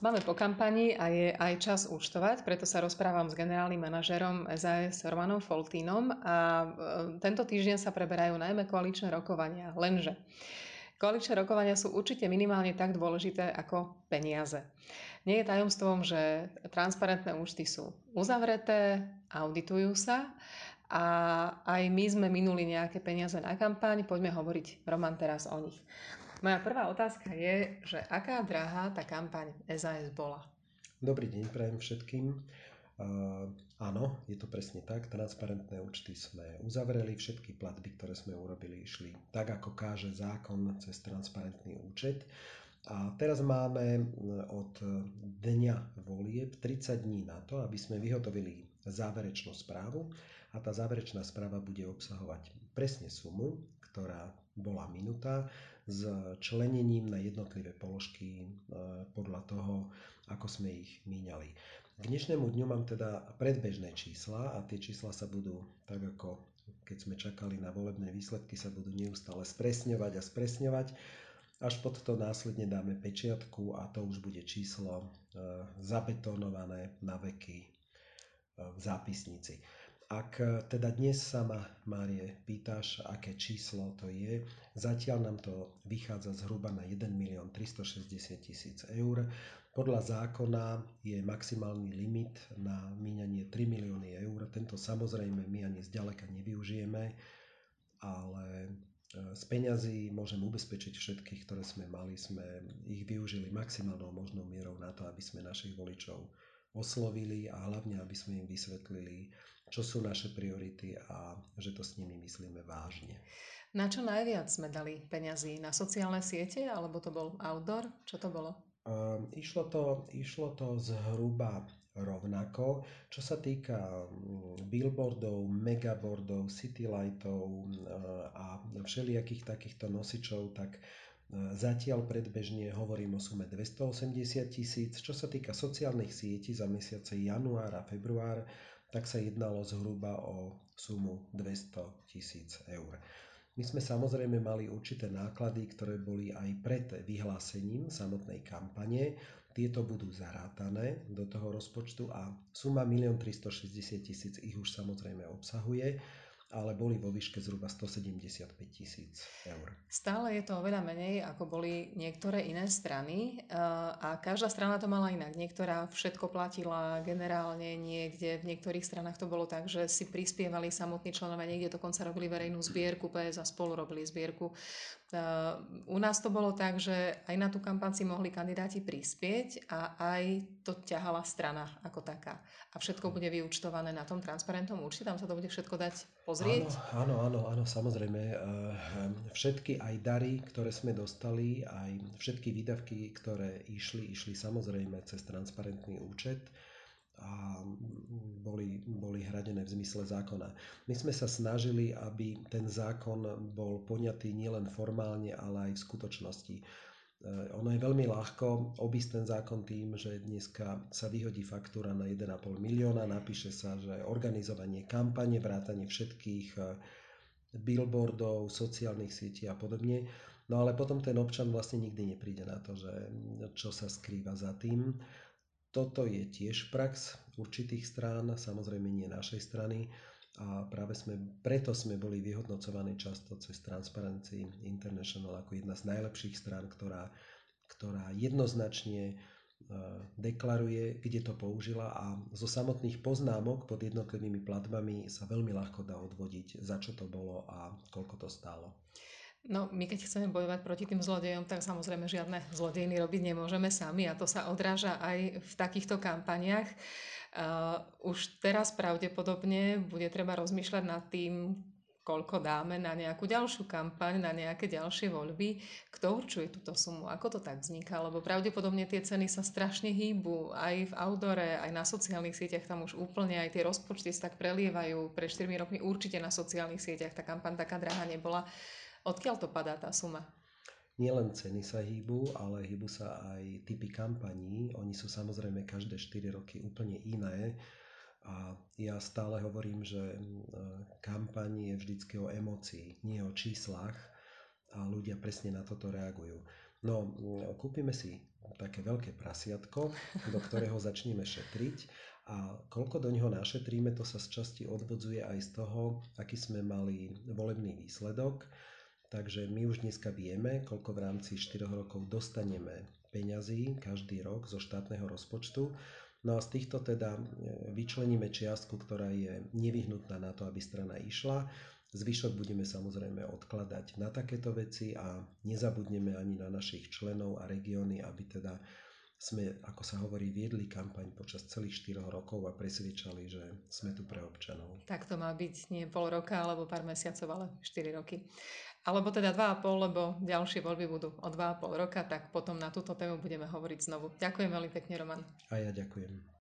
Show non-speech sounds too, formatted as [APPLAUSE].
Máme po kampani a je aj čas účtovať, preto sa rozprávam s generálnym manažerom SAS Romanom Foltínom a e, tento týždeň sa preberajú najmä koaličné rokovania. Lenže koaličné rokovania sú určite minimálne tak dôležité ako peniaze. Nie je tajomstvom, že transparentné účty sú uzavreté, auditujú sa a aj my sme minuli nejaké peniaze na kampaň, poďme hovoriť, Roman, teraz o nich. Moja prvá otázka je, že aká drahá tá kampaň SAS bola? Dobrý deň, prajem všetkým. Uh, áno, je to presne tak. Transparentné účty sme uzavreli, všetky platby, ktoré sme urobili, išli tak, ako káže zákon cez transparentný účet. A teraz máme od dňa volieb 30 dní na to, aby sme vyhotovili záverečnú správu a tá záverečná správa bude obsahovať presne sumu, ktorá bola minutá, s členením na jednotlivé položky e, podľa toho, ako sme ich míňali. K dnešnému dňu mám teda predbežné čísla a tie čísla sa budú tak ako keď sme čakali na volebné výsledky, sa budú neustále spresňovať a spresňovať. Až pod to následne dáme pečiatku a to už bude číslo e, zabetonované na veky e, v zápisnici. Ak e, teda dnes sa ma, Márie, pýtaš, aké číslo to je, zatiaľ nám to vychádza zhruba na 1 milión 360 tisíc eur. Podľa zákona je maximálny limit na míňanie 3 milióny eur. Tento samozrejme my ani zďaleka nevyužijeme, ale e, z peňazí môžem ubezpečiť všetkých, ktoré sme mali, sme ich využili maximálnou možnou mierou na to, aby sme našich voličov oslovili a hlavne, aby sme im vysvetlili, čo sú naše priority a že to s nimi myslíme vážne. Na čo najviac sme dali peňazí? Na sociálne siete alebo to bol outdoor? Čo to bolo? Um, išlo, to, išlo to zhruba rovnako. Čo sa týka mm, billboardov, megaboardov, citylightov uh, a všelijakých takýchto nosičov, tak Zatiaľ predbežne hovorím o sume 280 tisíc. Čo sa týka sociálnych sietí za mesiace január a február, tak sa jednalo zhruba o sumu 200 tisíc eur. My sme samozrejme mali určité náklady, ktoré boli aj pred vyhlásením samotnej kampane. Tieto budú zarátané do toho rozpočtu a suma 1 360 tisíc ich už samozrejme obsahuje ale boli vo výške zhruba 175 tisíc eur. Stále je to oveľa menej, ako boli niektoré iné strany eh, a každá strana to mala inak. Niektorá všetko platila generálne, niekde v niektorých stranách to bolo tak, že si prispievali samotní členovia, niekde dokonca robili verejnú zbierku, PS a spolu robili zbierku. Eh, u nás to bolo tak, že aj na tú kampaň si mohli kandidáti prispieť a aj to ťahala strana ako taká. A všetko bude vyučtované na tom transparentnom účte, tam sa to bude všetko dať pozrieť pozrieť? Áno, áno, áno, samozrejme. Eh, všetky aj dary, ktoré sme dostali, aj všetky výdavky, ktoré išli, išli samozrejme cez transparentný účet a boli, boli hradené v zmysle zákona. My sme sa snažili, aby ten zákon bol poňatý nielen formálne, ale aj v skutočnosti. Eh, ono je veľmi ľahko obísť ten zákon tým, že dneska sa vyhodí faktúra na 1,5 milióna, napíše sa, že organizovanie kampane, vrátanie všetkých eh, billboardov, sociálnych sietí a podobne. No ale potom ten občan vlastne nikdy nepríde na to, že čo sa skrýva za tým. Toto je tiež prax určitých strán, samozrejme nie našej strany a práve sme, preto sme boli vyhodnocovaní často cez Transparency International ako jedna z najlepších strán, ktorá, ktorá jednoznačne e, deklaruje, kde to použila a zo samotných poznámok pod jednotlivými platbami sa veľmi ľahko dá odvodiť, za čo to bolo a koľko to stálo. No, my keď chceme bojovať proti tým zlodejom, tak samozrejme žiadne zlodejny robiť nemôžeme sami a to sa odráža aj v takýchto kampaniach. Uh, už teraz pravdepodobne bude treba rozmýšľať nad tým, koľko dáme na nejakú ďalšiu kampaň, na nejaké ďalšie voľby. Kto určuje túto sumu? Ako to tak vzniká? Lebo pravdepodobne tie ceny sa strašne hýbu. Aj v outdoore, aj na sociálnych sieťach tam už úplne aj tie rozpočty sa tak prelievajú. Pre 4 rokmi určite na sociálnych sieťach tá kampaň taká drahá nebola. Odkiaľ to padá tá suma? Nielen ceny sa hýbu, ale hýbu sa aj typy kampaní. Oni sú samozrejme každé 4 roky úplne iné. A ja stále hovorím, že kampaň je vždycky o emócii, nie o číslach a ľudia presne na toto reagujú. No, kúpime si také veľké prasiatko, do ktorého [LAUGHS] začneme šetriť a koľko do neho našetríme, to sa z časti odvodzuje aj z toho, aký sme mali volebný výsledok. Takže my už dneska vieme, koľko v rámci 4 rokov dostaneme peňazí každý rok zo štátneho rozpočtu. No a z týchto teda e, vyčleníme čiastku, ktorá je nevyhnutná na to, aby strana išla. Zvyšok budeme samozrejme odkladať na takéto veci a nezabudneme ani na našich členov a regióny, aby teda sme, ako sa hovorí, viedli kampaň počas celých 4 rokov a presviečali, že sme tu pre občanov. Tak to má byť nie pol roka alebo pár mesiacov, ale 4 roky. Alebo teda 2,5, lebo ďalšie voľby budú o 2,5 roka, tak potom na túto tému budeme hovoriť znovu. Ďakujem veľmi pekne, Roman. A ja ďakujem.